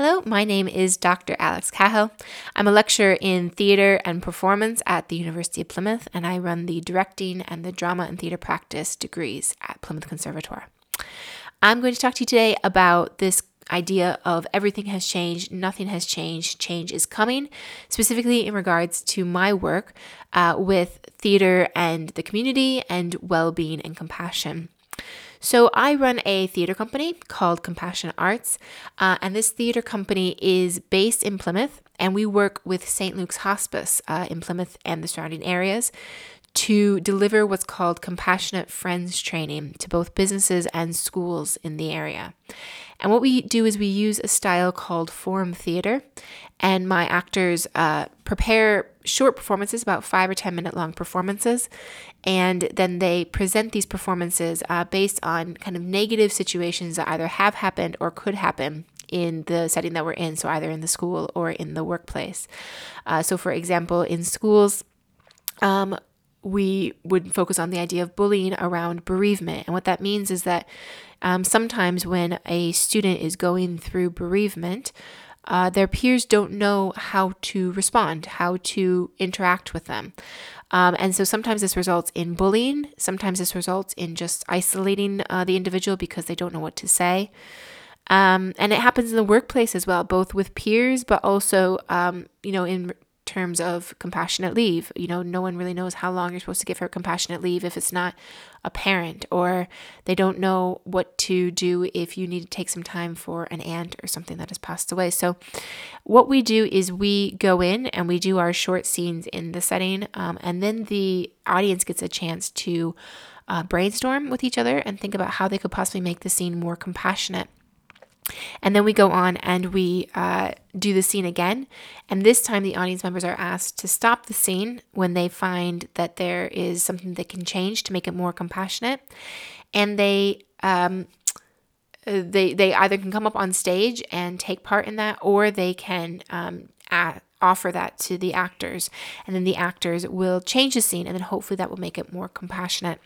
Hello, my name is Dr. Alex Cahill. I'm a lecturer in theater and performance at the University of Plymouth, and I run the directing and the drama and theater practice degrees at Plymouth Conservatoire. I'm going to talk to you today about this idea of everything has changed, nothing has changed, change is coming, specifically in regards to my work uh, with theater and the community and well being and compassion. So, I run a theater company called Compassionate Arts, uh, and this theater company is based in Plymouth, and we work with St. Luke's Hospice uh, in Plymouth and the surrounding areas to deliver what's called compassionate friends training to both businesses and schools in the area. And what we do is we use a style called forum theater, and my actors uh, prepare short performances, about five or 10 minute long performances, and then they present these performances uh, based on kind of negative situations that either have happened or could happen in the setting that we're in, so either in the school or in the workplace. Uh, so, for example, in schools, um, we would focus on the idea of bullying around bereavement. And what that means is that um, sometimes when a student is going through bereavement, uh, their peers don't know how to respond, how to interact with them. Um, and so sometimes this results in bullying, sometimes this results in just isolating uh, the individual because they don't know what to say. Um, and it happens in the workplace as well, both with peers, but also, um, you know, in terms of compassionate leave. You know, no one really knows how long you're supposed to give her compassionate leave if it's not a parent, or they don't know what to do if you need to take some time for an aunt or something that has passed away. So, what we do is we go in and we do our short scenes in the setting, um, and then the audience gets a chance to uh, brainstorm with each other and think about how they could possibly make the scene more compassionate. And then we go on and we uh, do the scene again. And this time, the audience members are asked to stop the scene when they find that there is something that can change to make it more compassionate. And they, um, they, they either can come up on stage and take part in that, or they can um, offer that to the actors. And then the actors will change the scene, and then hopefully that will make it more compassionate.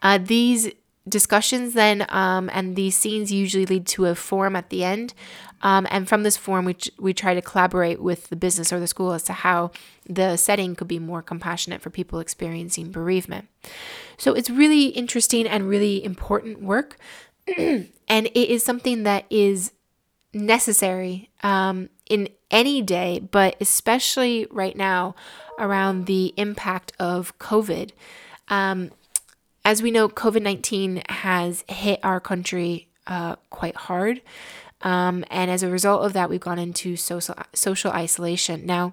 Uh, these discussions then um, and these scenes usually lead to a forum at the end. Um, and from this forum we, we try to collaborate with the business or the school as to how the setting could be more compassionate for people experiencing bereavement. So it's really interesting and really important work. And it is something that is necessary um, in any day but especially right now around the impact of covid. Um, as we know, COVID 19 has hit our country uh, quite hard. Um, and as a result of that, we've gone into social, social isolation. Now,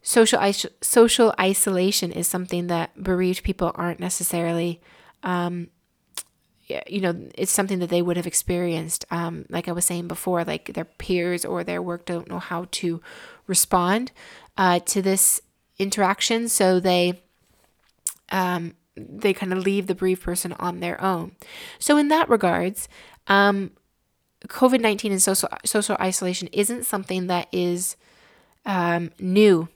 social, social isolation is something that bereaved people aren't necessarily, um, you know, it's something that they would have experienced. Um, like I was saying before, like their peers or their work don't know how to respond uh, to this interaction. So they, um, they kind of leave the bereaved person on their own. So in that regards, um, COVID nineteen and social social isolation isn't something that is um, new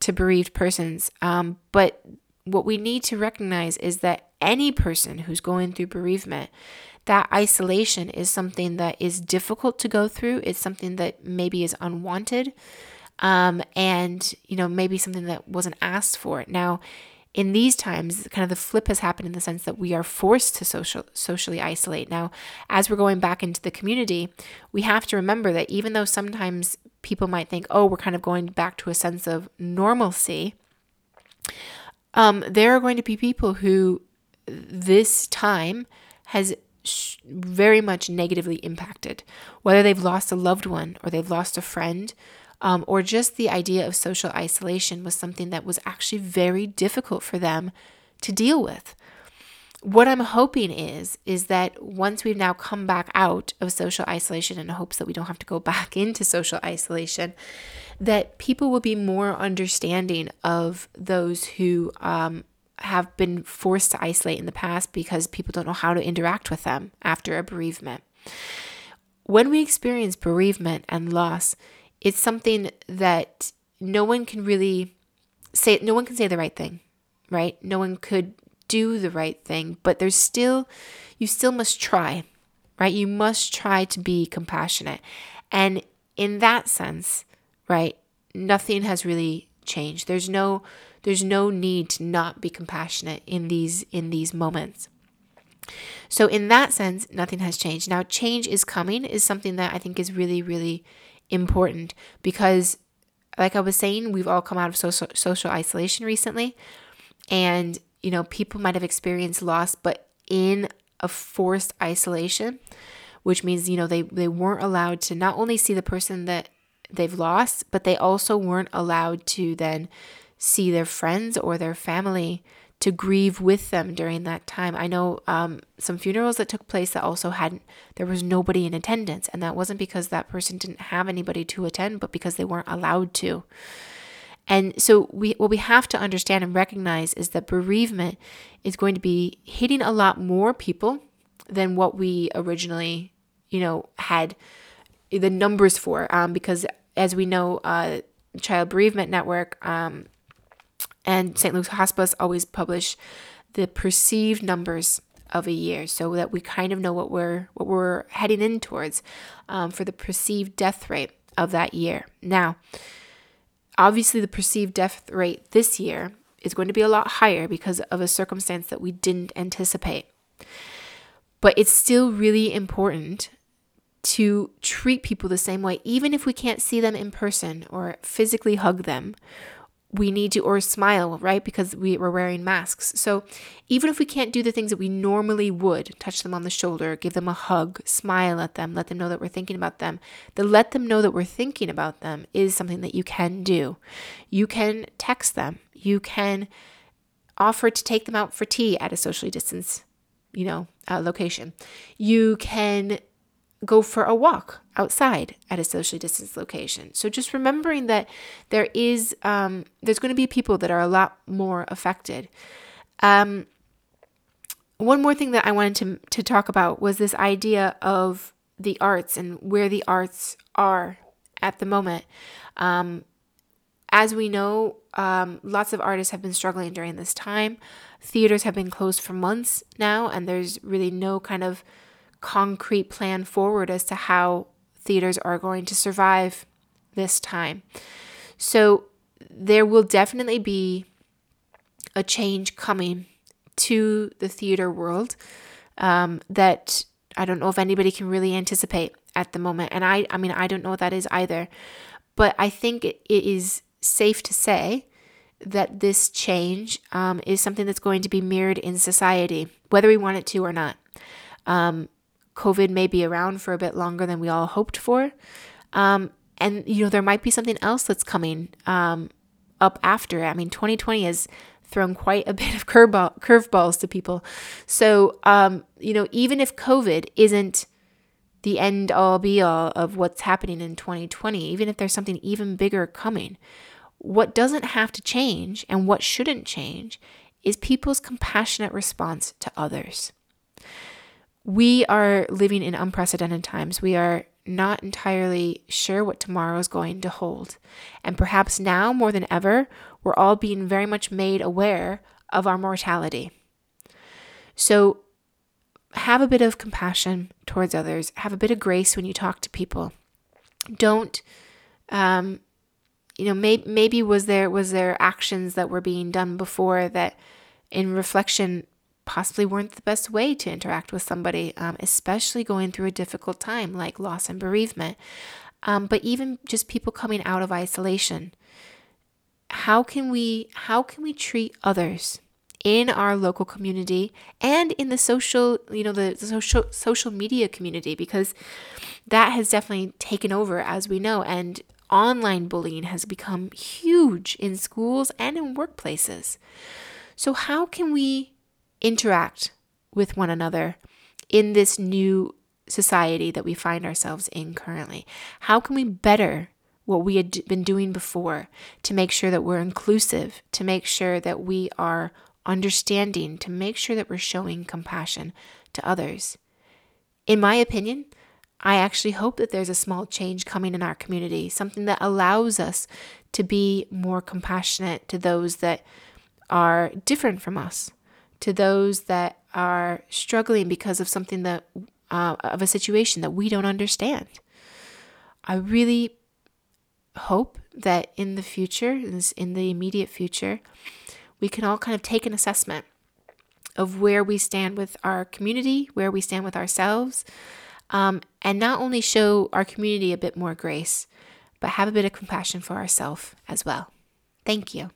to bereaved persons. Um, but what we need to recognize is that any person who's going through bereavement, that isolation is something that is difficult to go through. It's something that maybe is unwanted, um, and you know maybe something that wasn't asked for. Now in these times, kind of the flip has happened in the sense that we are forced to social, socially isolate. Now, as we're going back into the community, we have to remember that even though sometimes people might think, oh, we're kind of going back to a sense of normalcy, um, there are going to be people who this time has very much negatively impacted, whether they've lost a loved one or they've lost a friend um, or just the idea of social isolation was something that was actually very difficult for them to deal with. What I'm hoping is is that once we've now come back out of social isolation in hopes that we don't have to go back into social isolation, that people will be more understanding of those who um, have been forced to isolate in the past because people don't know how to interact with them after a bereavement. When we experience bereavement and loss, it's something that no one can really say no one can say the right thing right no one could do the right thing but there's still you still must try right you must try to be compassionate And in that sense, right, nothing has really changed. There's no there's no need to not be compassionate in these in these moments. So in that sense, nothing has changed. Now change is coming is something that I think is really really important because like I was saying, we've all come out of social social isolation recently and you know, people might have experienced loss but in a forced isolation, which means you know they they weren't allowed to not only see the person that they've lost, but they also weren't allowed to then see their friends or their family to grieve with them during that time. I know um, some funerals that took place that also hadn't, there was nobody in attendance. And that wasn't because that person didn't have anybody to attend, but because they weren't allowed to. And so we what we have to understand and recognize is that bereavement is going to be hitting a lot more people than what we originally, you know, had the numbers for. Um, because as we know, uh, Child Bereavement Network um, and St. Luke's Hospice always publish the perceived numbers of a year so that we kind of know what we're what we're heading in towards um, for the perceived death rate of that year. Now, obviously, the perceived death rate this year is going to be a lot higher because of a circumstance that we didn't anticipate. But it's still really important to treat people the same way, even if we can't see them in person or physically hug them. We need to, or smile, right? Because we, we're wearing masks. So even if we can't do the things that we normally would, touch them on the shoulder, give them a hug, smile at them, let them know that we're thinking about them, the let them know that we're thinking about them is something that you can do. You can text them. You can offer to take them out for tea at a socially distanced, you know, uh, location. You can go for a walk outside at a socially distanced location. So just remembering that there is um, there's going to be people that are a lot more affected. Um, one more thing that I wanted to to talk about was this idea of the arts and where the arts are at the moment. Um, as we know, um, lots of artists have been struggling during this time. Theaters have been closed for months now, and there's really no kind of concrete plan forward as to how theaters are going to survive this time. So there will definitely be a change coming to the theater world um, that I don't know if anybody can really anticipate at the moment. And I, I mean, I don't know what that is either. But I think it is safe to say that this change um, is something that's going to be mirrored in society, whether we want it to or not. Um, COVID may be around for a bit longer than we all hoped for. Um, and, you know, there might be something else that's coming um, up after. It. I mean, 2020 has thrown quite a bit of curveball, curveballs to people. So, um, you know, even if COVID isn't the end all be all of what's happening in 2020, even if there's something even bigger coming, what doesn't have to change and what shouldn't change is people's compassionate response to others we are living in unprecedented times. We are not entirely sure what tomorrow is going to hold. And perhaps now more than ever, we're all being very much made aware of our mortality. So have a bit of compassion towards others, have a bit of grace when you talk to people. Don't, um, you know, may- maybe was there was there actions that were being done before that, in reflection, possibly weren't the best way to interact with somebody, um, especially going through a difficult time like loss and bereavement. Um, but even just people coming out of isolation, how can we how can we treat others in our local community and in the social you know the, the social social media community because that has definitely taken over as we know and online bullying has become huge in schools and in workplaces. So how can we interact with one another in this new society that we find ourselves in currently? How can we better what we had been doing before to make sure that we're inclusive, to make sure that we are understanding, to make sure that we're showing compassion to others? In my opinion, I actually hope that there's a small change coming in our community, something that allows us to be more compassionate to those that are different from us, to those that are struggling because of something that uh, of a situation that we don't understand. I really hope that in the future, in the immediate future, we can all kind of take an assessment of where we stand with our community, where we stand with ourselves, um, and not only show our community a bit more grace, but have a bit of compassion for ourselves as well. Thank you.